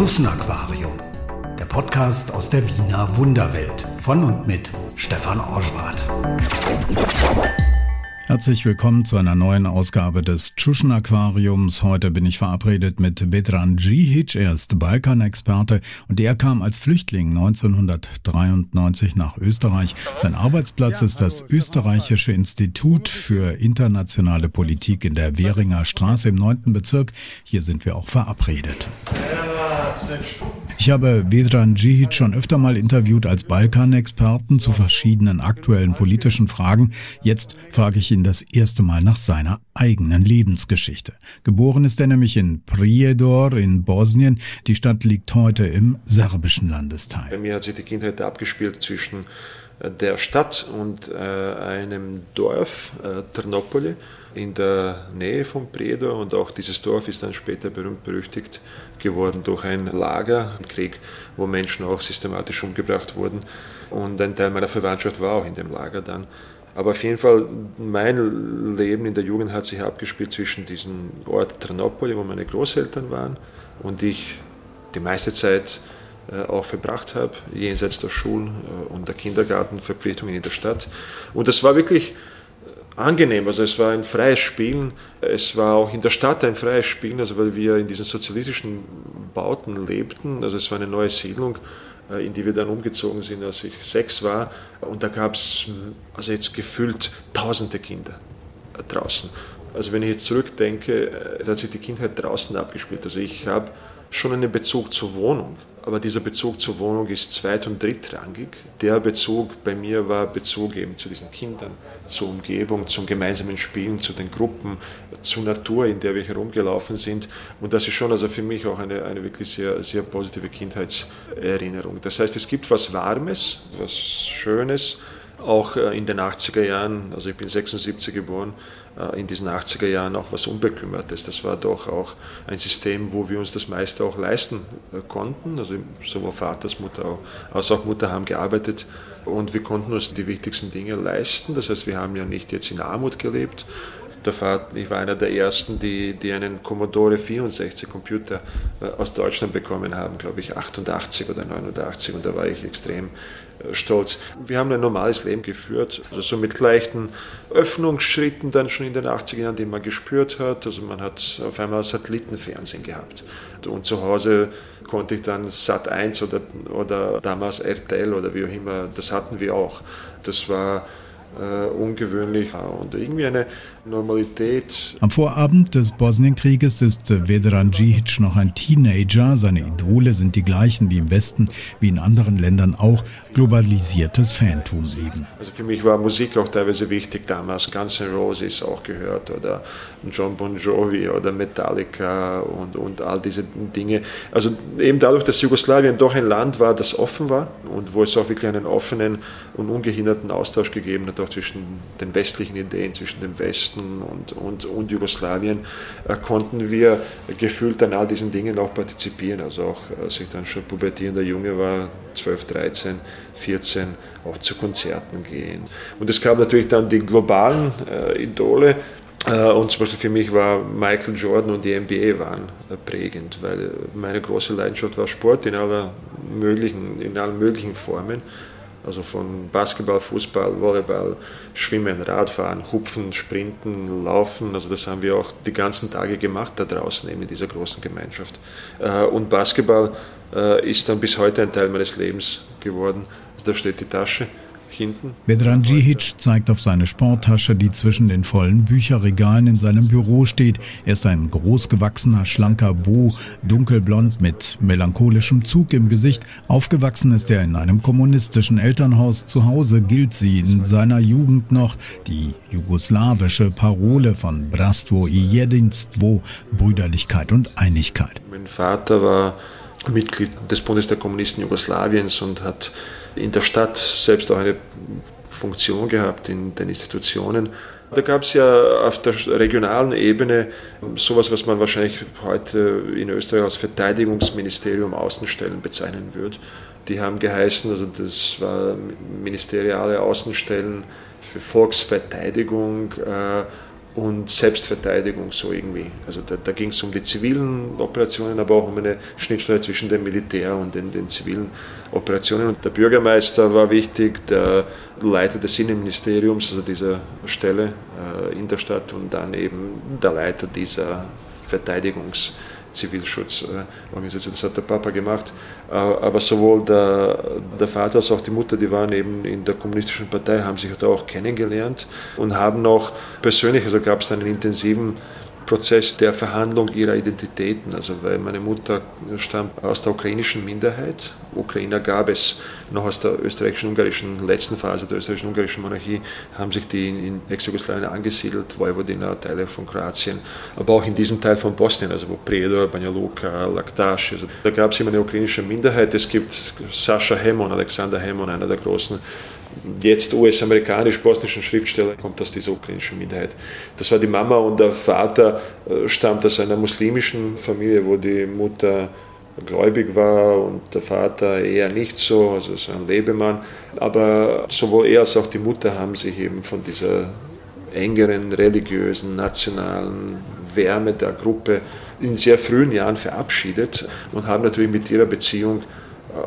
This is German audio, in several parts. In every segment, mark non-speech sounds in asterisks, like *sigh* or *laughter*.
Tschuschen Aquarium, der Podcast aus der Wiener Wunderwelt von und mit Stefan Orschwart. Herzlich willkommen zu einer neuen Ausgabe des Tschuschen Aquariums. Heute bin ich verabredet mit Vedran Džihić. Er ist Balkanexperte und er kam als Flüchtling 1993 nach Österreich. Sein Arbeitsplatz ist das Österreichische Institut für internationale Politik in der Währinger Straße im 9. Bezirk. Hier sind wir auch verabredet. Ich habe Vedran Džihić schon öfter mal interviewt als Balkanexperten zu verschiedenen aktuellen politischen Fragen. Jetzt frage ich ihn ihn das erste Mal nach seiner eigenen Lebensgeschichte. Geboren ist er nämlich in Prijedor in Bosnien. Die Stadt liegt heute im serbischen Landesteil. Bei mir hat sich die Kindheit abgespielt zwischen äh, der Stadt und äh, einem Dorf, äh, Ternopoli, in der Nähe von Prijedor. Und auch dieses Dorf ist dann später berühmt berüchtigt geworden durch ein Lager im Krieg, wo Menschen auch systematisch umgebracht wurden. Und ein Teil meiner Verwandtschaft war auch in dem Lager dann. Aber auf jeden Fall, mein Leben in der Jugend hat sich abgespielt zwischen diesem Ort Tranopoli, wo meine Großeltern waren, und ich die meiste Zeit äh, auch verbracht habe, jenseits der Schulen äh, und der Kindergartenverpflichtungen in der Stadt. Und das war wirklich angenehm. Also es war ein freies Spielen. Es war auch in der Stadt ein freies Spielen, also weil wir in diesen sozialistischen Bauten lebten. Also es war eine neue Siedlung äh, in die wir dann umgezogen sind, als ich sechs war. Und da gab es also jetzt gefühlt tausende Kinder draußen. Also wenn ich jetzt zurückdenke, äh, da hat sich die Kindheit draußen abgespielt. Also ich habe schon einen Bezug zur Wohnung aber dieser Bezug zur Wohnung ist zweit- und drittrangig. Der Bezug bei mir war Bezug eben zu diesen Kindern, zur Umgebung, zum gemeinsamen Spielen, zu den Gruppen, zur Natur, in der wir herumgelaufen sind. Und das ist schon also für mich auch eine, eine wirklich sehr, sehr positive Kindheitserinnerung. Das heißt, es gibt was Warmes, was Schönes, auch äh, in den 80er Jahren, also ich bin 76 geboren, äh, in diesen 80er Jahren auch was Unbekümmertes. Das war doch auch ein System, wo wir uns das meiste auch leisten äh, konnten. Also sowohl Vater als, Mutter als auch Mutter haben gearbeitet und wir konnten uns die wichtigsten Dinge leisten. Das heißt, wir haben ja nicht jetzt in Armut gelebt. Ich war einer der ersten, die, die einen Commodore 64 Computer aus Deutschland bekommen haben, glaube ich 88 oder 89 und da war ich extrem stolz. Wir haben ein normales Leben geführt, also so mit leichten Öffnungsschritten dann schon in den 80er Jahren, die man gespürt hat. Also man hat auf einmal Satellitenfernsehen gehabt. Und zu Hause konnte ich dann Sat 1 oder, oder damals RTL oder wie auch immer, das hatten wir auch. Das war äh, ungewöhnlich und irgendwie eine Normalität. Am Vorabend des Bosnienkrieges ist Vedran Džihić noch ein Teenager. Seine Idole sind die gleichen wie im Westen, wie in anderen Ländern auch, globalisiertes Fantum eben. Also für mich war Musik auch teilweise wichtig damals. Guns N' Roses auch gehört oder John Bon Jovi oder Metallica und, und all diese Dinge. Also eben dadurch, dass Jugoslawien doch ein Land war, das offen war und wo es auch wirklich einen offenen und ungehinderten Austausch gegeben hat, auch zwischen den westlichen Ideen, zwischen dem Westen Westen und, und, und Jugoslawien, äh, konnten wir gefühlt an all diesen Dingen auch partizipieren. Also auch als ich dann schon pubertierender Junge war, 12, 13, 14, auch zu Konzerten gehen. Und es gab natürlich dann die globalen äh, Idole, äh, und zum Beispiel für mich war Michael Jordan und die NBA waren äh, prägend, weil meine große Leidenschaft war Sport in aller möglichen, in allen möglichen Formen. Also von Basketball, Fußball, Volleyball, Schwimmen, Radfahren, Hupfen, Sprinten, Laufen. Also das haben wir auch die ganzen Tage gemacht da draußen eben in dieser großen Gemeinschaft. Äh, und Basketball äh, ist dann bis heute ein Teil meines Lebens geworden. Also da steht die Tasche hinten. Vedran Džihić zeigt auf seine Sporttasche, die zwischen den vollen Bücherregalen in seinem Büro steht. Er ist ein großgewachsener, schlanker Bo, dunkelblond mit melancholischem Zug im Gesicht. Aufgewachsen ist er in einem kommunistischen Elternhaus. Zu Hause gilt sie in seiner Jugend noch die jugoslawische Parole von Bratstvo i Jedinstvo, Brüderlichkeit und Einigkeit. Mein Vater war Mitglied des Bundes der Kommunisten Jugoslawiens und hat in der Stadt selbst auch eine Funktion gehabt in den Institutionen. Da gab es ja auf der regionalen Ebene sowas, was man wahrscheinlich heute in Österreich als Verteidigungsministerium Außenstellen bezeichnen würde. Die haben geheißen, also das war ministeriale Außenstellen für Volksverteidigung, äh, und Selbstverteidigung so irgendwie. Also da, da ging es um die zivilen Operationen, aber auch um eine Schnittstelle zwischen dem Militär und den, den zivilen Operationen. Und der Bürgermeister war wichtig, der Leiter des Innenministeriums, also dieser Stelle äh, in der Stadt und dann eben der Leiter dieser Verteidigungs- Zivilschutzorganisation. Das hat der Papa gemacht. Äh, aber sowohl der, der Vater als auch die Mutter, die waren eben in der kommunistischen Partei, haben sich da auch kennengelernt und haben auch persönlich, also gab es einen intensiven Prozess der Verhandlung ihrer Identitäten. Also weil meine Mutter stammt aus der ukrainischen Minderheit. Ukrainer gab es noch aus der österreichischen-ungarischen letzten Phase der österreichischen-ungarischen Monarchie, haben sich die in Ex-Jugoslawien angesiedelt, Vojvodina, Teile von Kroatien, aber auch in diesem Teil von Bosnien, also wo Prijedor, Banja Luka, Laktaš, also da gab es immer eine ukrainische Minderheit. Es gibt Sascha Hemon, Alexander Hemon, einer der großen jetzt US-amerikanisch-bosnischen Schriftsteller, kommt aus dieser ukrainischen Minderheit. Das war die Mama und der Vater äh, stammt aus einer muslimischen Familie, wo die Mutter gläubig war und der Vater eher nicht so, also so ein Lebemann. Aber sowohl er als auch die Mutter haben sich eben von dieser engeren religiösen, nationalen Wärme der Gruppe in sehr frühen Jahren verabschiedet und haben natürlich mit ihrer Beziehung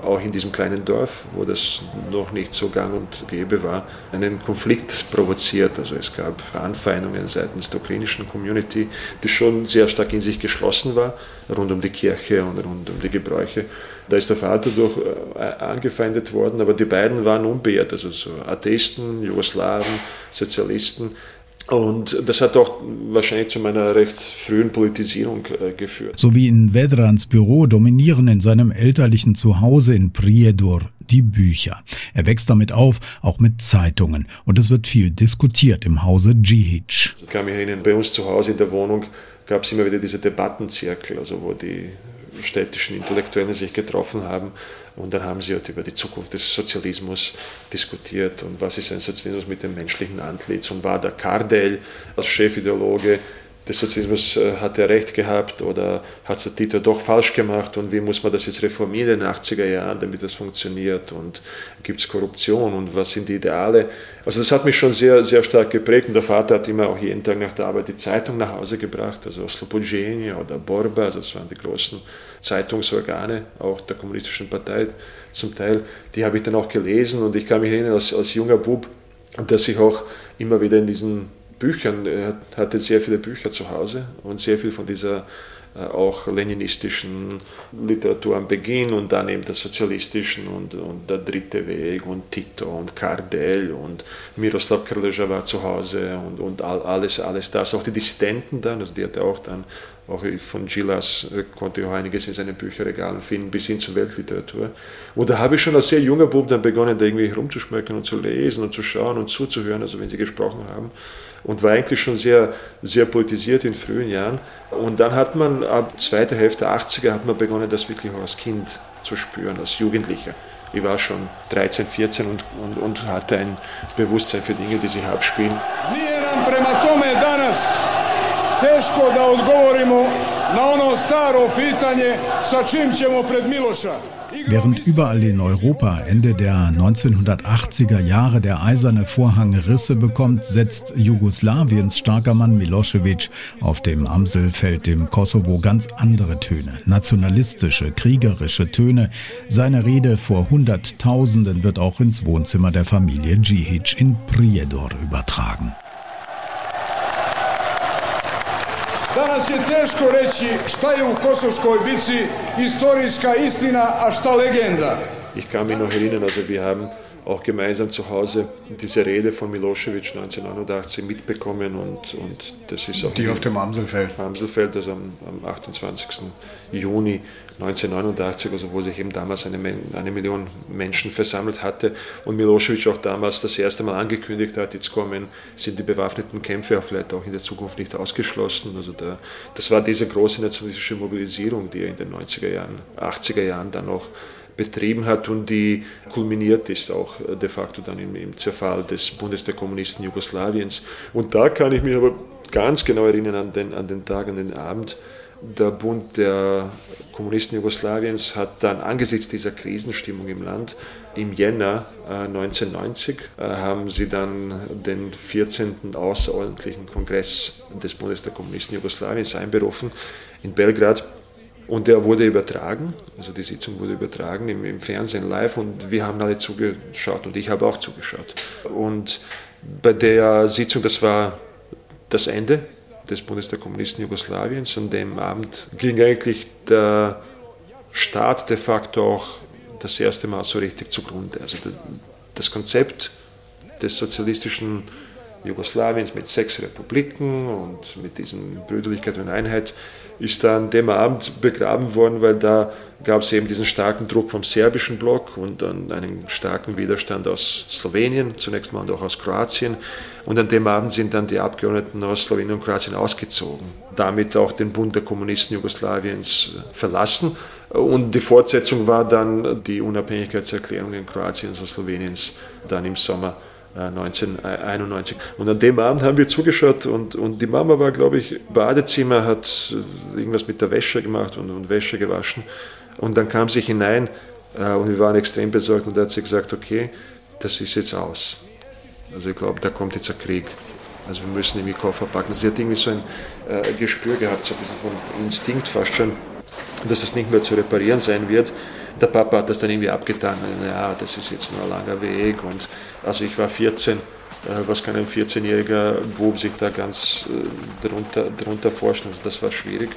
auch in diesem kleinen Dorf, wo das noch nicht so gang und gäbe war, einen Konflikt provoziert. Also es gab Anfeindungen seitens der ukrainischen Community, die schon sehr stark in sich geschlossen war, rund um die Kirche und rund um die Gebräuche. Da ist der Vater durch äh, angefeindet worden, aber die beiden waren unbeirrt, also so Atheisten, Jugoslawen, Sozialisten, und das hat auch wahrscheinlich zu meiner recht frühen Politisierung äh, geführt. So wie in Vedrans Büro dominieren in seinem elterlichen Zuhause in Prijedor die Bücher. Er wächst damit auf, auch mit Zeitungen. Und es wird viel diskutiert im Hause Djihic. Ich kann mich erinnern, bei uns zu Hause in der Wohnung gab es immer wieder diese Debattenzirkel, also wo die städtischen Intellektuellen sich getroffen haben und dann haben sie halt über die Zukunft des Sozialismus diskutiert und was ist ein Sozialismus mit dem menschlichen Antlitz und war der Kardel als Chefideologe des Sozialismus äh, hat er recht gehabt oder hat der Tito doch falsch gemacht und wie muss man das jetzt reformieren in den 80er Jahren, damit das funktioniert und gibt es Korruption und was sind die Ideale. Also das hat mich schon sehr, sehr stark geprägt und der Vater hat immer auch jeden Tag nach der Arbeit die Zeitung nach Hause gebracht, also Slobodjeni oder Borba, also das waren die großen Zeitungsorgane, auch der kommunistischen Partei zum Teil, die habe ich dann auch gelesen und ich kann mich erinnern als, als junger Bub, dass ich auch immer wieder in diesen Büchern, er hatte sehr viele Bücher zu Hause und sehr viel von dieser äh, auch leninistischen Literatur am Beginn und dann eben der sozialistischen und, und der dritte Weg und Tito und Kardel und Miroslav Krleža war zu Hause und, und alles, alles das, auch die Dissidenten dann, also die hatte auch dann auch von Gilas äh, konnte ich auch einiges in seinen Bücherregalen finden, bis hin zur Weltliteratur. Und da habe ich schon als sehr junger Bub dann begonnen, da irgendwie rumzuschmecken und zu lesen und zu schauen und zuzuhören, also wenn sie gesprochen haben. Und war eigentlich schon sehr, sehr politisiert in frühen Jahren. Und dann hat man ab zweiter Hälfte der 80er hat man begonnen, das wirklich auch als Kind zu spüren, als Jugendlicher. Ich war schon 13, 14 und, und, und hatte ein Bewusstsein für Dinge, die sich abspielen. Teško da odgovorimo na ono staro pitanje sa čim ćemo pred Miloša. Während überall in Europa Ende der 1980er Jahre der eiserne Vorhang Risse bekommt, setzt Jugoslawiens starker Mann Milosevic auf dem Amselfeld im Kosovo ganz andere Töne, nationalistische, kriegerische Töne. Seine Rede vor Hunderttausenden wird auch ins Wohnzimmer der Familie Djihic in Prijedor übertragen. Danas je teško reći šta je u Kosovskoj bici istorijska istina, a šta legenda. Ich kann mich noch erinnern, also wir haben auch gemeinsam zu Hause diese Rede von Milosevic 1989 mitbekommen und, und das ist auch. Die auf dem Amselfeld. Amselfeld, also am, am 28. Juni 1989, also wo sich eben damals eine, eine Million Menschen versammelt hatte und Milosevic auch damals das erste Mal angekündigt hat, jetzt kommen, sind die bewaffneten Kämpfe auch vielleicht auch in der Zukunft nicht ausgeschlossen. Also da, das war diese große nationalistische Mobilisierung, die er in den 90er Jahren, 80er Jahren dann noch betrieben hat und die kulminiert ist auch äh, de facto dann im, im Zerfall des Bundes der Kommunisten Jugoslawiens. Und da kann ich mich aber ganz genau erinnern an den, an den Tag, an den Abend, der Bund der Kommunisten Jugoslawiens hat dann angesichts dieser Krisenstimmung im Land im Jänner 1990 äh, äh, haben sie dann den 14. außerordentlichen Kongress des Bundes der Kommunisten Jugoslawiens einberufen in Belgrad. Und der wurde übertragen, also die Sitzung wurde übertragen im, im, Fernsehen live und wir haben alle zugeschaut und ich habe auch zugeschaut. Und bei der Sitzung, das war das Ende des Bundes der Kommunisten Jugoslawiens, an dem Abend ging eigentlich der Staat de facto auch das erste Mal so richtig zugrunde. Also das Konzept des sozialistischen Jugoslawiens mit sechs Republiken und mit diesen Brüderlichkeit und Einheit ist dann dem Abend begraben worden, weil da gab es eben diesen starken Druck vom serbischen Block und dann einen starken Widerstand aus Slowenien, zunächst mal und auch aus Kroatien. Und an dem Abend sind dann die Abgeordneten aus Slowenien und Kroatien ausgezogen, damit auch den Bund der Kommunisten Jugoslawiens verlassen. Und die Fortsetzung war dann die Unabhängigkeitserklärung in Kroatien und Sloweniens dann im Sommer 1991. Äh, und an dem Abend haben wir zugeschaut und, und die Mama war, glaube ich, Badezimmer, hat irgendwas mit der Wäsche gemacht und, und Wäsche gewaschen. Und dann kam sie hinein äh, und wir waren extrem besorgt und da hat sie gesagt, okay, das ist jetzt aus. Also ich glaube, da kommt jetzt ein Krieg. Also wir müssen irgendwie Koffer packen. Sie hat irgendwie so ein äh, Gespür gehabt, so ein bisschen von Instinkt fast schon, dass das nicht mehr zu reparieren sein wird. Der Papa hat das dann irgendwie abgetan. Ja, das ist jetzt nur ein langer Weg. Und also ich war 14. Äh, was kann ein 14-jähriger Bub sich da ganz äh, darunter, darunter vorstellen? Also das war schwierig.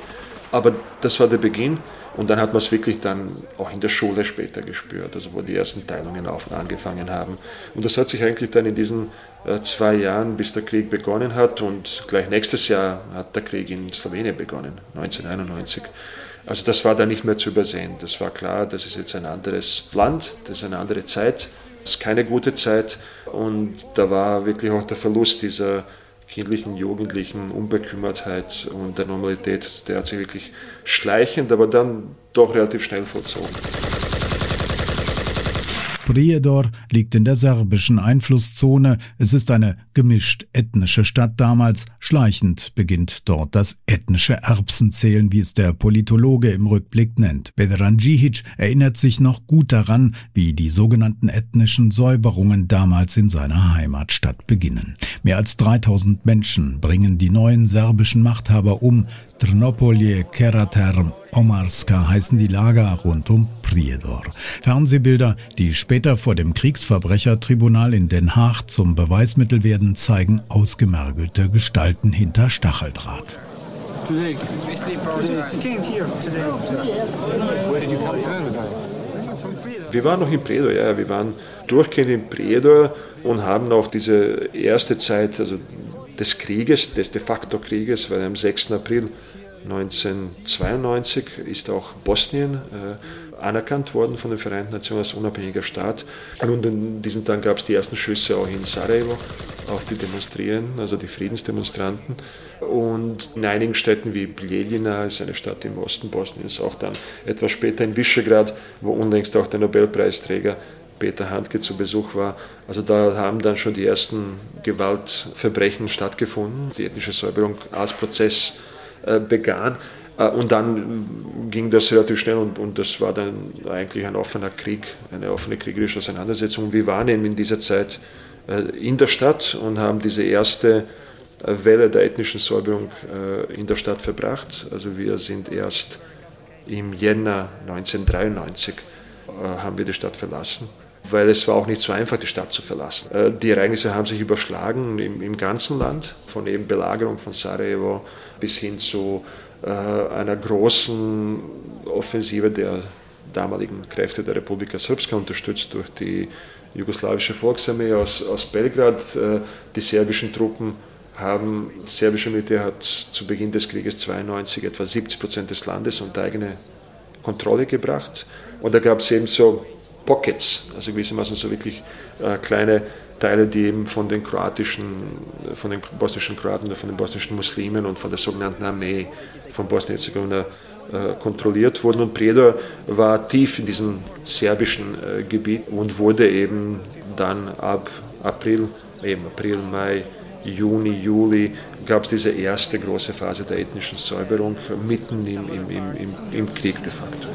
Aber das war der Beginn. Und dann hat man es wirklich dann auch in der Schule später gespürt, also wo die ersten Teilungen auf, angefangen haben. Und das hat sich eigentlich dann in diesen äh, zwei Jahren, bis der Krieg begonnen hat, und gleich nächstes Jahr hat der Krieg in Slowenien begonnen, 1991. Also das war dann nicht mehr zu übersehen. Das war klar, das ist jetzt ein anderes Land, das ist eine andere Zeit, das ist keine gute Zeit. Und da war wirklich auch der Verlust dieser kindlichen, jugendlichen Unbekümmertheit und der Normalität, der hat sich wirklich schleichend, aber dann doch relativ schnell vollzogen. Prijedor liegt in der serbischen Einflusszone. Es ist eine gemischt ethnische Stadt damals. Schleichend beginnt dort das ethnische Erbsenzählen, wie es der Politologe im Rückblick nennt. Vedran Djihic erinnert sich noch gut daran, wie die sogenannten ethnischen Säuberungen damals in seiner Heimatstadt beginnen. Mehr als 3000 Menschen bringen die neuen serbischen Machthaber um. Trnopolje, Keraterm, Omarska heißen die Lager rund um Prijedor. Fernsehbilder, die später vor dem Kriegsverbrechertribunal in Den Haag zum Beweismittel werden, zeigen ausgemergelte Gestalten hinter Stacheldraht. Wir waren noch in Prijedor, ja, wir waren durchgehend in Prijedor und haben auch diese erste Zeit, also des Krieges, des de facto Krieges, weil am 6. April 1992 ist auch Bosnien äh, anerkannt worden von den Vereinten Nationen als unabhängiger Staat. Und an diesem Tag gab es die ersten Schüsse auch in Sarajevo auf die Demonstrierenden, also die Friedensdemonstranten. Und in einigen Städten wie Bijeljina, ist eine Stadt im Osten Bosniens, auch dann etwas später in Visegrad, wo unlängst auch der Nobelpreisträger Peter Handke zu Besuch war. Also da haben dann schon die ersten Gewaltverbrechen stattgefunden. Die ethnische Säuberung als Prozess äh, begann. Äh, und dann ging das relativ schnell und, und, das war dann eigentlich ein offener Krieg, eine offene kriegerische Auseinandersetzung. Wir waren eben in dieser Zeit äh, in der Stadt und haben diese erste Welle der ethnischen Säuberung in der Stadt verbracht. Also wir sind erst im Jänner 1993 haben wir die Stadt verlassen weil es war auch nicht so einfach, die Stadt zu verlassen. Äh, die Ereignisse haben sich überschlagen im, im ganzen Land, von eben Belagerung von Sarajevo bis hin zu äh, einer großen Offensive der damaligen Kräfte der Republika Srpska, unterstützt durch die jugoslawische Volksarmee aus, aus Belgrad. Äh, die serbischen Truppen haben, das serbische Militär hat zu Beginn des Krieges 92 etwa 70 Prozent des Landes unter eigene Kontrolle gebracht. Und da gab es eben so Pockets, also gewissermaßen so wirklich äh, kleine Teile, die eben von den kroatischen, von den bosnischen Kroaten oder von den bosnischen Muslimen und von der sogenannten Armee von Bosnien-Herzegowina äh, kontrolliert wurden. Und Prijedor war tief in diesem serbischen äh, Gebiet und wurde eben dann ab April, eben April, Mai Juni, Juli gab es diese erste große Phase der ethnischen Säuberung mitten im, im, im, im Krieg de facto.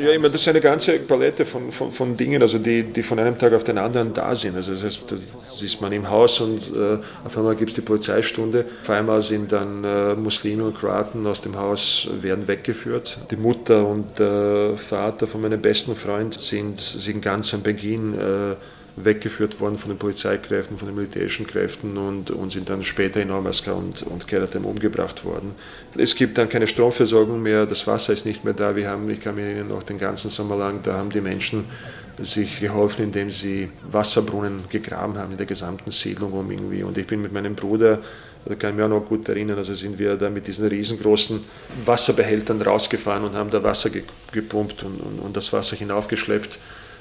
Ja, immer, das ist eine ganze Palette von, von, von Dingen, also die, die von einem Tag auf den anderen da sind. Also das heißt, da ist man im Haus und äh, auf einmal gibt es die Polizeistunde. Auf einmal sind dann äh, Muslime und Kroaten aus dem Haus, werden weggeführt. Die Mutter und der Vater von meinem besten Freund sind, sind ganz am Beginn äh, weggeführt worden von den Polizeikräften, von den militärischen Kräften und, und sind dann später in Ormaska und, und Keratem umgebracht worden. Es gibt dann keine Stromversorgung mehr, das Wasser ist nicht mehr da. Wir haben, ich kann mich erinnern, noch den ganzen Sommer lang, da haben die Menschen sich geholfen, indem sie Wasserbrunnen gegraben haben in der gesamten Siedlung um irgendwie. Und ich bin mit meinem Bruder, da kann ich mich auch noch gut erinnern, also sind wir da mit diesen riesengroßen Wasserbehältern rausgefahren und haben da Wasser gepumpt und, und, und das Wasser hinaufgeschleppt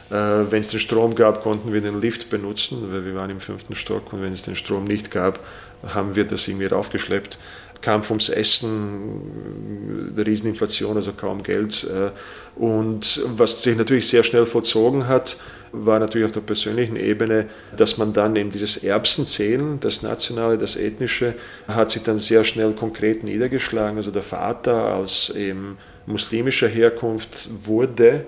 wenn es den Strom gab, konnten wir den Lift benutzen, weil wir waren im fünften Stock und wenn es den Strom nicht gab, haben wir das irgendwie raufgeschleppt. Kampf ums Essen, äh, Rieseninflation, also kaum Geld. Äh, und was sich natürlich sehr schnell vollzogen hat, war natürlich auf der persönlichen Ebene, dass man dann eben dieses Erbsenzählen, das Nationale, das Ethnische, hat sich dann sehr schnell konkret niedergeschlagen. Also der Vater als eben muslimischer Herkunft wurde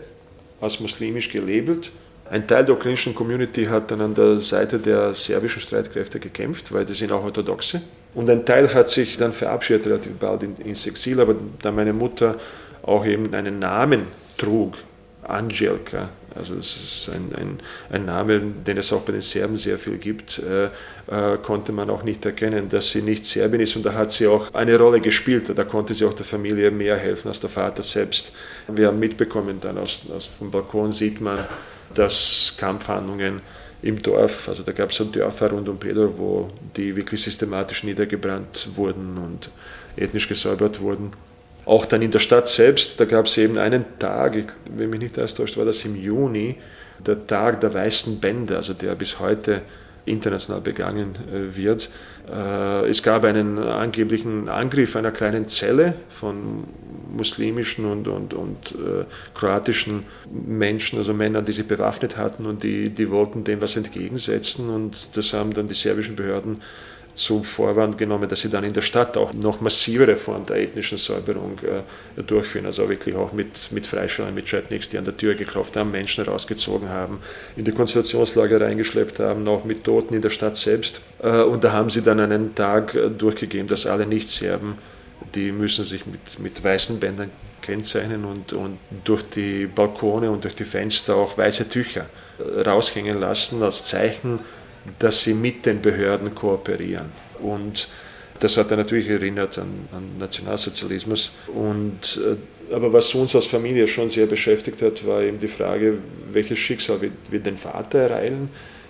als muslimisch gelabelt. Ein Teil der ukrainischen Community hat dann an der Seite der serbischen Streitkräfte gekämpft, weil die sind auch Orthodoxe. Und ein Teil hat sich dann verabschiedet relativ bald ins Exil, aber da meine Mutter auch eben einen Namen trug, Angelka, also das ist ein, ein, ein, Name, den es auch bei den Serben sehr viel gibt, äh, äh, konnte man auch nicht erkennen, dass sie nicht Serbin ist und da hat sie auch eine Rolle gespielt. Da konnte sie auch der Familie mehr helfen als der Vater selbst. Wir haben mitbekommen, dann aus, aus vom Balkon sieht man, dass Kampfhandlungen im Dorf, also da gab es so Dörfer rund um Pedro, wo die wirklich systematisch niedergebrannt wurden und ethnisch gesäubert wurden. Auch dann in der Stadt selbst, da gab es eben einen Tag, ich, wenn mich nicht alles täuscht, war das im Juni, der Tag der weißen Bände, also der bis heute international begangen äh, wird. Äh, es gab einen angeblichen Angriff einer kleinen Zelle von muslimischen und, und, und äh, kroatischen Menschen, also Männern, die sich bewaffnet hatten und die, die wollten dem was entgegensetzen und das haben dann die serbischen Behörden zum Vorwand genommen, dass sie dann in der Stadt auch noch massivere Formen der ethnischen Säuberung äh, durchführen. Also wirklich auch mit, mit Freischalern, mit Chetniks, die an der Tür geklopft haben, Menschen rausgezogen haben, in die Konzentrationslager reingeschleppt haben, auch mit Toten in der Stadt selbst. Äh, und da haben sie dann einen Tag äh, durchgegeben, dass alle Nicht-Serben, die müssen sich mit, mit weißen Bändern kennzeichnen und, und durch die Balkone und durch die Fenster auch weiße Tücher äh, raushängen lassen als Zeichen, dass sie mit den Behörden kooperieren. Und das hat er natürlich erinnert an, an Nationalsozialismus. Und, äh, aber was uns als Familie schon sehr beschäftigt hat, war eben die Frage, welches Schicksal wird, wird den Vater ereilen?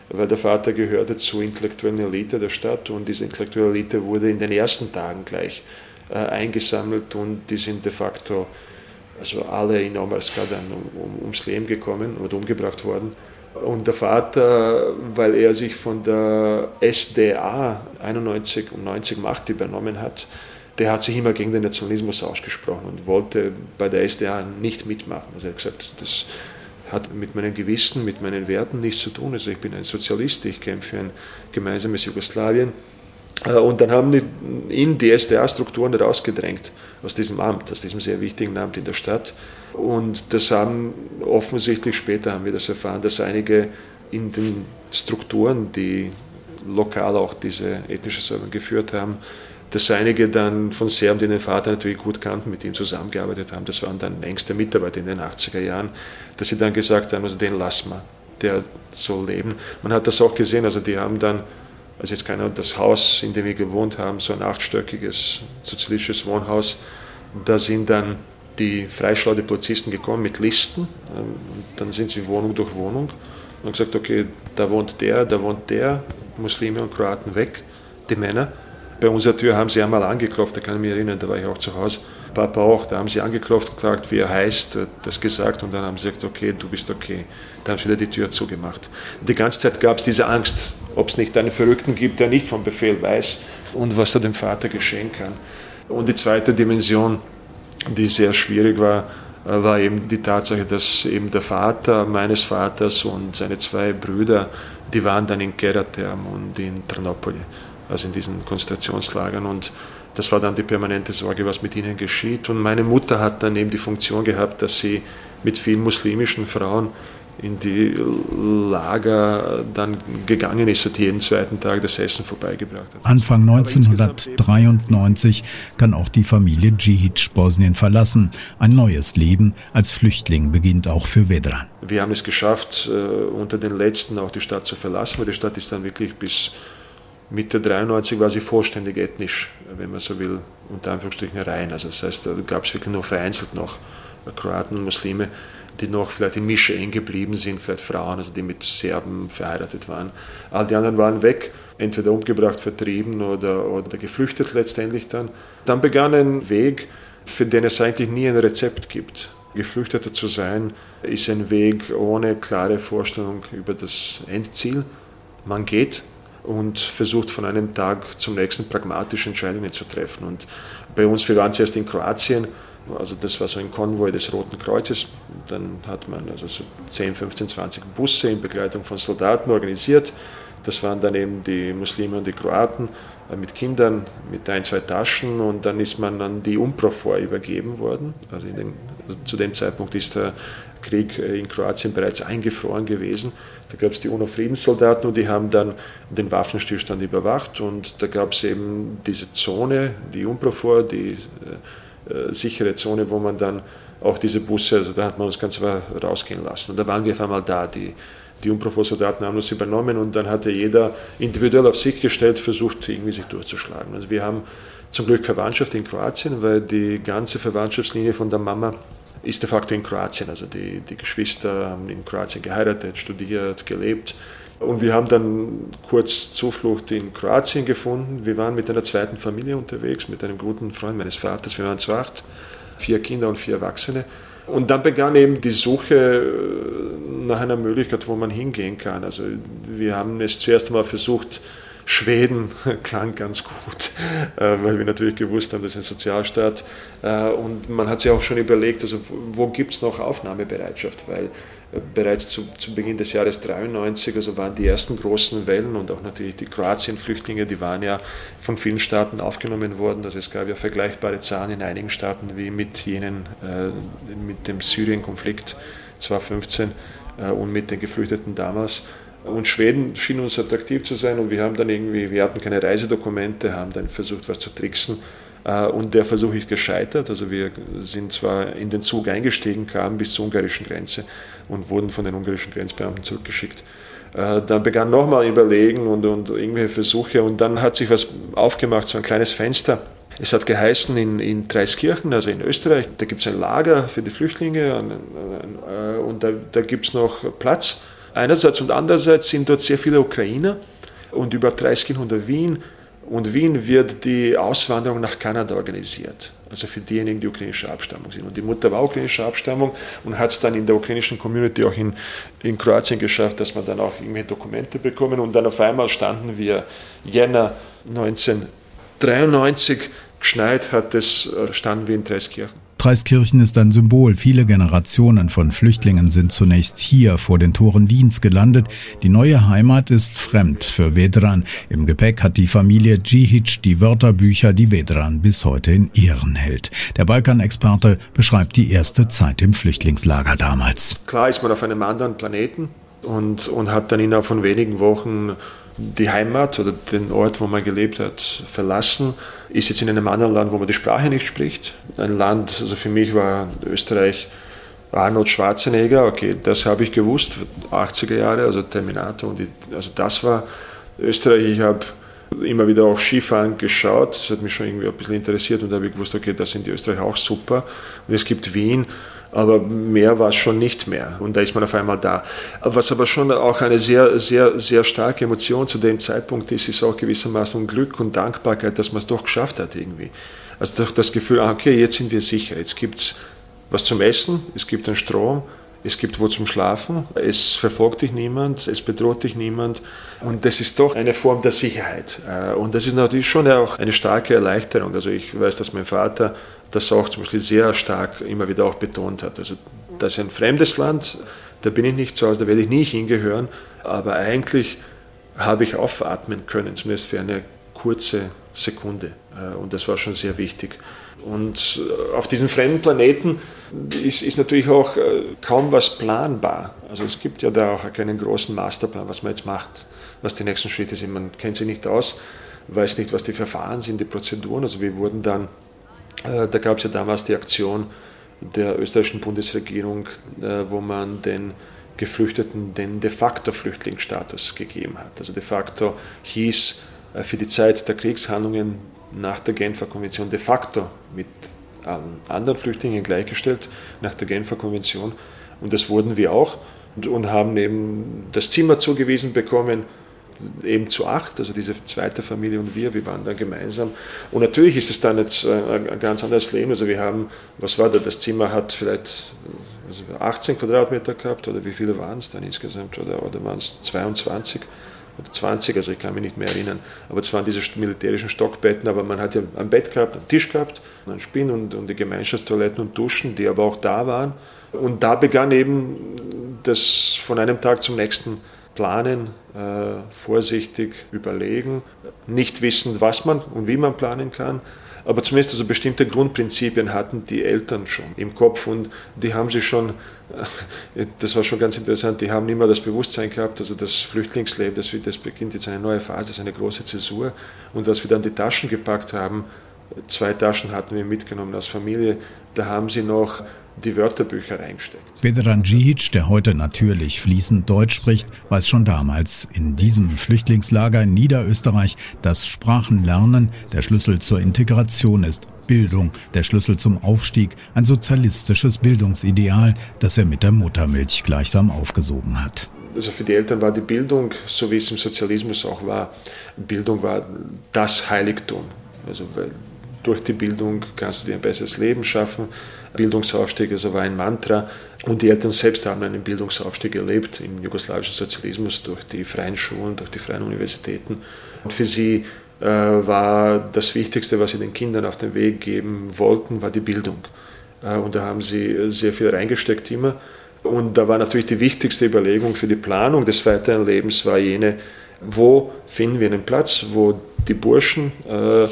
Weil der Vater gehörte zur intellektuellen Elite der Stadt und diese intellektuelle Elite wurde in den ersten Tagen gleich äh, eingesammelt und die sind de facto also alle in dann um, um, ums Leben gekommen oder umgebracht worden. Und der Vater, weil er sich von der SDA 91 und 90 Macht übernommen hat, der hat sich immer gegen den Nationalismus ausgesprochen und wollte bei der SDA nicht mitmachen. Also er hat gesagt, das hat mit meinem Gewissen, mit meinen Werten nichts zu tun. Also ich bin ein Sozialist, ich kämpfe für ein gemeinsames Jugoslawien. Äh, und dann haben die ihn die SDA-Strukturen rausgedrängt aus diesem Amt, aus diesem sehr wichtigen Amt in der Stadt. Und das haben offensichtlich, später haben wir das erfahren, dass einige in den Strukturen, die lokal auch diese ethnische Säuberung geführt haben, dass einige dann von Serben, die den Vater natürlich gut kannten, mit ihm zusammengearbeitet haben. Das waren dann engste Mitarbeiter in den 80er Jahren, dass sie dann gesagt haben, also den lassen wir, der soll leben. Man hat das auch gesehen, also die haben dann, also jetzt keiner, das Haus, in dem wir gewohnt haben, so ein achtstöckiges sozialistisches Wohnhaus, da sind dann die freischlaue Polizisten gekommen mit Listen. Ähm, dann sind sie Wohnung durch Wohnung und gesagt, okay, da wohnt der, da wohnt der, Muslime und Kroaten weg, die Männer. Bei unserer Tür haben sie einmal angeklopft, da kann ich mich erinnern, da war ich auch zu Hause. Papa auch, da haben sie angeklopft gefragt, wie er heißt, das gesagt und dann haben sie gesagt, okay, du bist okay. Dann haben sie wieder die Tür zugemacht. Die ganze Zeit gab es diese Angst, ob es nicht einen Verrückten gibt, der nicht vom Befehl weiß und was er dem Vater geschehen kann. Und die zweite Dimension, die sehr schwierig war, war eben die Tatsache, dass eben der Vater meines Vaters und seine zwei Brüder, die waren dann in Geraterm und in Ternopoli, also in diesen Konzentrationslagern und das war dann die permanente Sorge, was mit ihnen geschieht. Und meine Mutter hat dann eben die Funktion gehabt, dass sie mit vielen muslimischen Frauen in die Lager dann gegangen ist und jeden zweiten Tag das Essen vorbeigebracht hat. Anfang 1993 kann auch die Familie Djihic Bosnien verlassen. Ein neues Leben als Flüchtling beginnt auch für Vedran. Wir haben es geschafft, äh, unter den Letzten auch die Stadt zu verlassen, weil die Stadt ist dann wirklich bis Mitte 93 war sie vollständig ethnisch, wenn man so will, unter Anführungsstrichen rein. Also das heißt, da gab es wirklich nur vereinzelt noch Kroaten und Muslime die noch vielleicht in Mische eng geblieben sind, vielleicht Frauen, also die mit Serben verheiratet waren. All die anderen waren weg, entweder umgebracht, vertrieben oder, oder geflüchtet letztendlich dann. Dann begann ein Weg, für den es eigentlich nie ein Rezept gibt. Geflüchteter zu sein ist ein Weg ohne klare Vorstellung über das Endziel. Man geht und versucht von einem Tag zum nächsten pragmatische Entscheidungen zu treffen. Und bei uns, wir waren zuerst in Kroatien, also das war so ein Konvoi des Roten Kreuzes. Dann hat man also so 10, 15, 20 Busse in Begleitung von Soldaten organisiert. Das waren dann eben die Muslime und die Kroaten äh, mit Kindern, mit ein, zwei Taschen und dann ist man an die UNPROFOR übergeben worden. Also, den, also zu dem Zeitpunkt ist der Krieg äh, in Kroatien bereits eingefroren gewesen. Da gab es die UNO-Friedenssoldaten und die haben dann den Waffenstillstand überwacht und da gab es eben diese Zone, die UNPROFOR, die äh, sichere Zone, wo man dann auch diese Busse, also da hat man uns ganz rausgehen lassen. Und da waren wir auf einmal da. Die, die Unprofo-Soldaten haben uns übernommen und dann hatte jeder individuell auf sich gestellt versucht, irgendwie sich durchzuschlagen. Also wir haben zum Glück Verwandtschaft in Kroatien, weil die ganze Verwandtschaftslinie von der Mama ist de facto in Kroatien. Also die, die Geschwister haben in Kroatien geheiratet, studiert, gelebt. Und wir haben dann kurz Zuflucht in Kroatien gefunden. Wir waren mit einer zweiten Familie unterwegs, mit einem guten Freund meines Vaters. Wir waren zu acht, vier Kinder und vier Erwachsene. Und dann begann eben die Suche äh, nach einer Möglichkeit, wo man hingehen kann. Also wir haben es zuerst einmal versucht, Schweden *laughs* klang ganz gut, äh, weil wir natürlich gewusst haben, das ist ein Sozialstaat. Äh, und man hat sich auch schon überlegt, also wo gibt es noch Aufnahmebereitschaft, weil bereits zu, zu, Beginn des Jahres 93, also waren die ersten großen Wellen und auch natürlich die Kroatien-Flüchtlinge, die waren ja von vielen Staaten aufgenommen worden. Also es gab ja vergleichbare Zahlen in einigen Staaten wie mit jenen, mit dem Syrien-Konflikt 2015 und mit den Geflüchteten damals. Und Schweden schien uns attraktiv zu sein und wir haben dann irgendwie, wir hatten keine Reisedokumente, haben dann versucht, was zu tricksen. Äh, und der Versuch ist gescheitert. Also wir sind zwar in den Zug eingestiegen, kamen bis zur ungarischen Grenze und wurden von den ungarischen Grenzbeamten zurückgeschickt. Äh, dann begann nochmal Überlegen und, und irgendwelche Versuche und dann hat sich was aufgemacht, so ein kleines Fenster. Es hat geheißen in, in Dreiskirchen, also in Österreich, da gibt es ein Lager für die Flüchtlinge äh, und da, da gibt es noch Platz. Einerseits und andererseits sind dort sehr viele Ukrainer und über 30 Kilometer Wien. Und Wien wird die Auswanderung nach Kanada organisiert. Also für diejenigen, die ukrainischer Abstammung sind. Und die Mutter war ukrainischer Abstammung und hat es dann in der ukrainischen Community auch in, in Kroatien geschafft, dass man dann auch irgendwelche Dokumente bekommen. Und dann auf einmal standen wir Jänner 1993, geschneit hat es, standen wir in Dreiskirchen. Dreiskirchen ist ein Symbol. Viele Generationen von Flüchtlingen sind zunächst hier vor den Toren Wiens gelandet. Die neue Heimat ist fremd für Vedran. Im Gepäck hat die Familie Djihic die Wörterbücher, die Vedran bis heute in Ehren hält. Der Balkanexperte beschreibt die erste Zeit im Flüchtlingslager damals. Klar ist man auf einem anderen Planeten und, und hat dann innerhalb von wenigen Wochen die Heimat oder den Ort, wo man gelebt hat, verlassen, ist jetzt in einem anderen Land, wo man die Sprache nicht spricht. Ein Land, also für mich war Österreich Arnold Schwarzenegger, okay, das habe ich gewusst, 80er Jahre, also Terminator, und die, also das war Österreich. Ich habe immer wieder auch Skifahren geschaut, das hat mich schon irgendwie ein bisschen interessiert und da habe ich gewusst, okay, das sind die Österreicher auch super. Und es gibt Wien aber mehr war es schon nicht mehr. Und da ist man auf einmal da. Was aber schon auch eine sehr, sehr, sehr starke Emotion zu dem Zeitpunkt ist, ist auch gewissermaßen Glück und Dankbarkeit, dass man es doch geschafft hat irgendwie. Also das Gefühl, ah, okay, jetzt sind wir sicher, jetzt gibt es was zum Essen, es gibt einen Strom, es gibt wo zum Schlafen, es verfolgt dich niemand, es bedroht dich niemand und das ist doch eine Form der Sicherheit. Äh, und das ist natürlich schon auch eine starke Erleichterung. Also ich weiß, dass mein Vater das auch zum Beispiel sehr stark immer wieder auch betont hat. Also das ist ein fremdes Land, da bin ich nicht zu Hause, da werde ich nie hingehören, aber eigentlich habe ich aufatmen können, zumindest für eine kurze Sekunde. Äh, und das war schon sehr wichtig. Und äh, auf diesem fremden Planeten ist, ist, natürlich auch äh, kaum was planbar. Also es gibt ja da auch keinen großen Masterplan, was man jetzt macht, was die nächsten Schritte sind. Man kennt sich nicht aus, weiß nicht, was die Verfahren sind, die Prozeduren. Also wir wurden dann, da gab es ja damals die Aktion der österreichischen Bundesregierung, wo man den Geflüchteten den de facto Flüchtlingsstatus gegeben hat. Also de facto hieß für die Zeit der Kriegshandlungen nach der Genfer Konvention de facto mit anderen Flüchtlingen gleichgestellt, nach der Genfer Konvention. Und das wurden wir auch und, und haben eben das Zimmer zugewiesen bekommen, eben zu acht, also diese zweite Familie und wir, wir waren dann gemeinsam. Und natürlich ist es dann jetzt ein ganz anderes Leben. Also wir haben, was war da, das Zimmer hat vielleicht also 18 Quadratmeter gehabt oder wie viele waren es dann insgesamt oder, oder waren es 22? oder 20, also ich kann mich nicht mehr erinnern. Aber es waren diese militärischen Stockbetten, aber man hat ja ein Bett gehabt, einen Tisch gehabt, einen Spinn und, und die Gemeinschaftstoiletten und Duschen, die aber auch da waren. Und da begann eben das von einem Tag zum nächsten planen, äh, vorsichtig überlegen, nicht wissen, was man und wie man planen kann, aber zumindest also bestimmte Grundprinzipien hatten die Eltern schon im Kopf und die haben sie schon, *laughs* das war schon ganz interessant, die haben immer das Bewusstsein gehabt, also das Flüchtlingsleben, das, das beginnt jetzt eine neue Phase, das ist eine große Zäsur und als wir dann die Taschen gepackt haben, zwei Taschen hatten wir mitgenommen als Familie, da haben sie noch die Wörterbücher reinsteckt. Vedran Djihic, der heute natürlich fließend Deutsch spricht, weiß schon damals in diesem Flüchtlingslager in Niederösterreich, dass Sprachenlernen der Schlüssel zur Integration ist. Bildung, der Schlüssel zum Aufstieg, ein sozialistisches Bildungsideal, das er mit der Muttermilch gleichsam aufgesogen hat. Also für die Eltern war die Bildung, so wie es im Sozialismus auch war, Bildung war das Heiligtum. Also durch die Bildung kannst du dir ein besseres Leben schaffen. Bildungsaufstieg also war ein Mantra. Und die Eltern selbst haben einen Bildungsaufstieg erlebt im jugoslawischen Sozialismus durch die freien Schulen, durch die freien Universitäten. Und für sie äh, war das Wichtigste, was sie den Kindern auf den Weg geben wollten, war die Bildung. Äh, und da haben sie sehr viel reingesteckt immer. Und da war natürlich die wichtigste Überlegung für die Planung des weiteren Lebens war jene, wo finden wir einen Platz, wo die Burschen äh,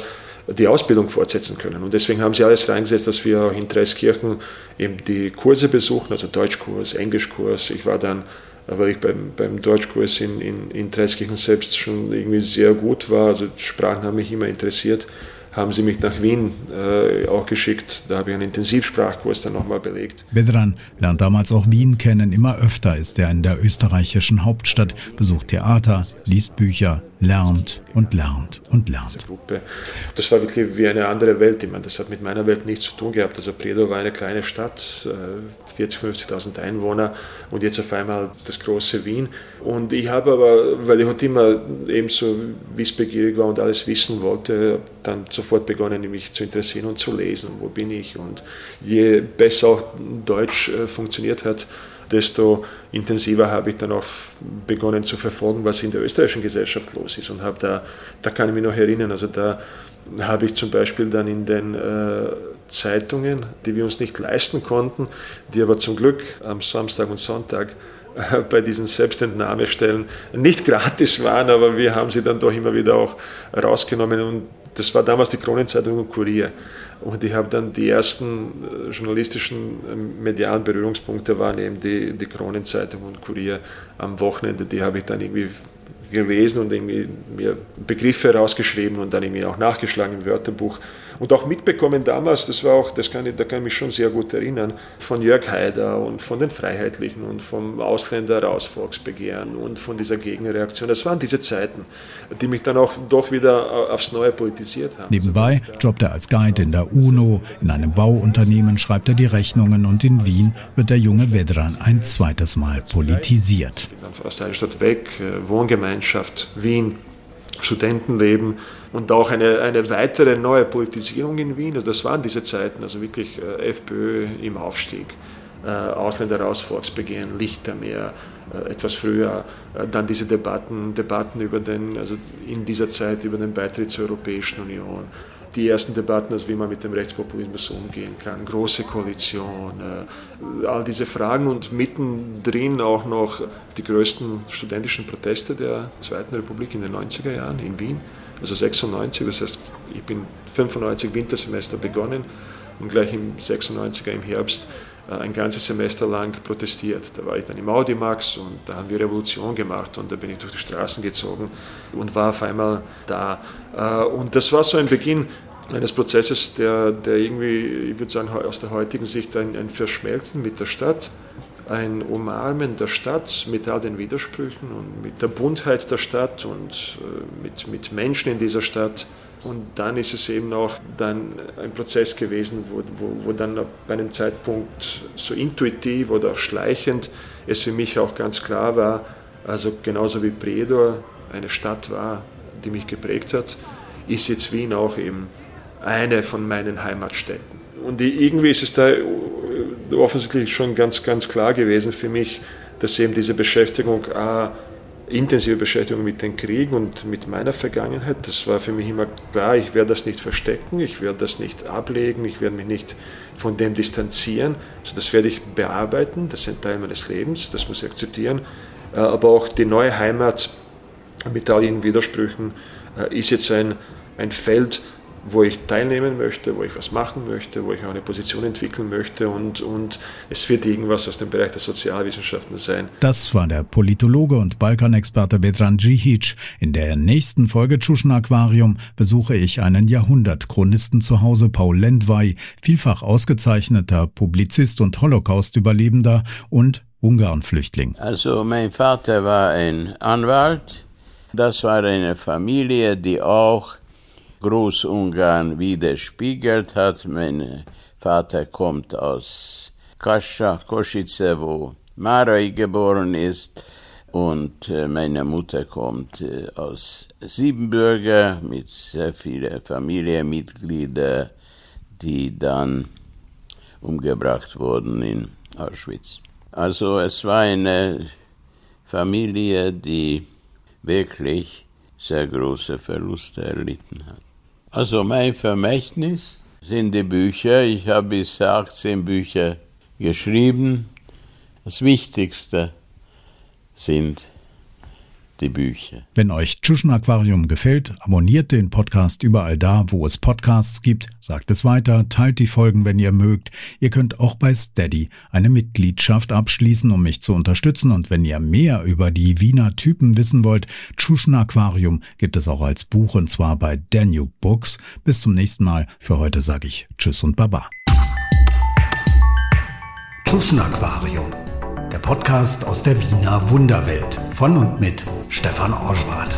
die Ausbildung fortsetzen können. Und deswegen haben sie alles reingesetzt, dass wir auch in Dreiskirchen eben die Kurse besuchen, also Deutschkurs, Englischkurs. Ich war dann, weil ich beim, beim Deutschkurs in, in, in Dreiskirchen selbst schon irgendwie sehr gut war, also Sprachen haben mich immer interessiert, haben sie mich nach Wien äh, auch geschickt. Da habe ich einen Intensivsprachkurs dann nochmal belegt. Bedran lernt damals auch Wien kennen. Immer öfter ist er in der österreichischen Hauptstadt, besucht Theater, liest Bücher, lernt und lernt und lernt. Das war wirklich wie eine andere Welt. Ich meine, das hat mit meiner Welt nichts zu tun gehabt. Also Predo war eine kleine Stadt, 40.000, äh, 50.000 Einwohner und jetzt auf einmal das große Wien. Und ich habe aber, weil ich heute immer ebenso wissbegierig war und alles wissen wollte, dann sofort begonnen, mich zu interessieren und zu lesen. Wo bin ich? Und je besser auch Deutsch äh, funktioniert hat, desto intensiver habe ich dann auch begonnen zu verfolgen, was in der österreichischen Gesellschaft los ist. Und habe da, da kann ich mich noch erinnern, also da habe ich zum Beispiel dann in den äh, Zeitungen, die wir uns nicht leisten konnten, die aber zum Glück am Samstag und Sonntag äh, bei diesen Selbstentnahmestellen nicht gratis waren, aber wir haben sie dann doch immer wieder auch rausgenommen und das war damals die Kronenzeitung und Kurier. Und ich habe dann die ersten äh, journalistischen äh, medialen Berührungspunkte waren eben die, die Kronenzeitung und Kurier am Wochenende. Die habe ich dann irgendwie gelesen und irgendwie mir Begriffe rausgeschrieben und dann irgendwie auch nachgeschlagen im Wörterbuch und auch mitbekommen damals, das war auch, das kann ich, da kann ich mich schon sehr gut erinnern, von Jörg Haider und von den Freiheitlichen und vom Ausländer raus Volksbegehren und von dieser Gegenreaktion. Das waren diese Zeiten, die mich dann auch doch wieder aufs Neue politisiert haben. Nebenbei jobbt er als Guide in der UNO, in einem Bauunternehmen schreibt er die Rechnungen und in Wien wird der junge Vedran ein zweites Mal politisiert. Ich bin dann aus der Stadt weg, äh, Wohngemeinschaft, Wien, Studentenleben und auch eine, eine weitere neue Politisierung in Wien. Also das waren diese Zeiten, also wirklich äh, FPÖ im Aufstieg. äh, Ausländer raus, Volksbegehren, Lichtermeer, äh, etwas früher, dann diese Debatten, Debatten über den, also in dieser Zeit über den Beitritt zur Europäischen Union, die ersten Debatten, also wie man mit dem Rechtspopulismus umgehen kann, große Koalition, äh, all diese Fragen und mittendrin auch noch die größten studentischen Proteste der Zweiten Republik in den 90er Jahren in Wien, also 96, das heißt, ich bin 95 Wintersemester begonnen und gleich im 96er im Herbst ein ganzes Semester lang protestiert. Da war ich dann im Audimax und da haben wir Revolution gemacht und da bin ich durch die Straßen gezogen und war auf einmal da. Äh, und das war so ein Beginn eines Prozesses, der, der irgendwie, ich würde sagen, aus der heutigen Sicht ein, ein Verschmelzen mit der Stadt, ein Umarmen der Stadt mit all den Widersprüchen und mit der Buntheit der Stadt und äh, mit, mit Menschen in dieser Stadt und dann ist es eben auch dann ein Prozess gewesen, wo, wo, wo dann bei einem Zeitpunkt so intuitiv oder auch schleichend es für mich auch ganz klar war, also genauso wie Predor eine Stadt war, die mich geprägt hat, ist jetzt Wien auch eben eine von meinen Heimatstädten. Und irgendwie ist es da offensichtlich schon ganz, ganz klar gewesen für mich, dass eben diese Beschäftigung A, intensive Beschäftigung mit dem Krieg und mit meiner Vergangenheit. Das war für mich immer klar, ich werde das nicht verstecken, ich werde das nicht ablegen, ich werde mich nicht von dem distanzieren. Also das werde ich bearbeiten, das ist ein Teil meines Lebens, das muss ich akzeptieren. Äh, aber auch die neue Heimat mit all ihren Widersprüchen äh, ist jetzt ein, ein Feld, wo ich teilnehmen möchte, wo ich was machen möchte, wo ich auch eine Position entwickeln möchte und, und es wird irgendwas aus dem Bereich der Sozialwissenschaften sein. Das war der Politologe und Balkanexperte Betran Djihic. In der nächsten Folge Tschuschen Aquarium besuche ich einen Jahrhundertchronisten zu Hause, Paul Lendwey, vielfach ausgezeichneter Publizist und Holocaust-Überlebender und Ungarn-Flüchtling. Also mein Vater war ein Anwalt. Das war eine Familie, die auch Großungarn widerspiegelt hat. Mein Vater kommt aus Kascha, Kosice, wo Marai geboren ist. Und äh, meine Mutter kommt äh, aus Siebenbürger mit sehr vielen Familienmitgliedern, die dann umgebracht wurden in Auschwitz. Also es war eine Familie, die wirklich sehr große Verluste erlitten hat. Also mein Vermächtnis sind die Bücher. Ich habe bisher 18 Bücher geschrieben. Das Wichtigste sind die Bücher. Wenn euch Tschuschen Aquarium gefällt, abonniert den Podcast überall da, wo es Podcasts gibt, sagt es weiter, teilt die Folgen, wenn ihr mögt. Ihr könnt auch bei Steady eine Mitgliedschaft abschließen, um mich zu unterstützen. Und wenn ihr mehr über die Wiener Typen wissen wollt, Tschuschen Aquarium gibt es auch als Buch und zwar bei Danube Books. Bis zum nächsten Mal. Für heute sage ich Tschüss und Baba. Tschuschen Aquarium der Podcast aus der Wiener Wunderwelt von und mit Stefan Orschwart.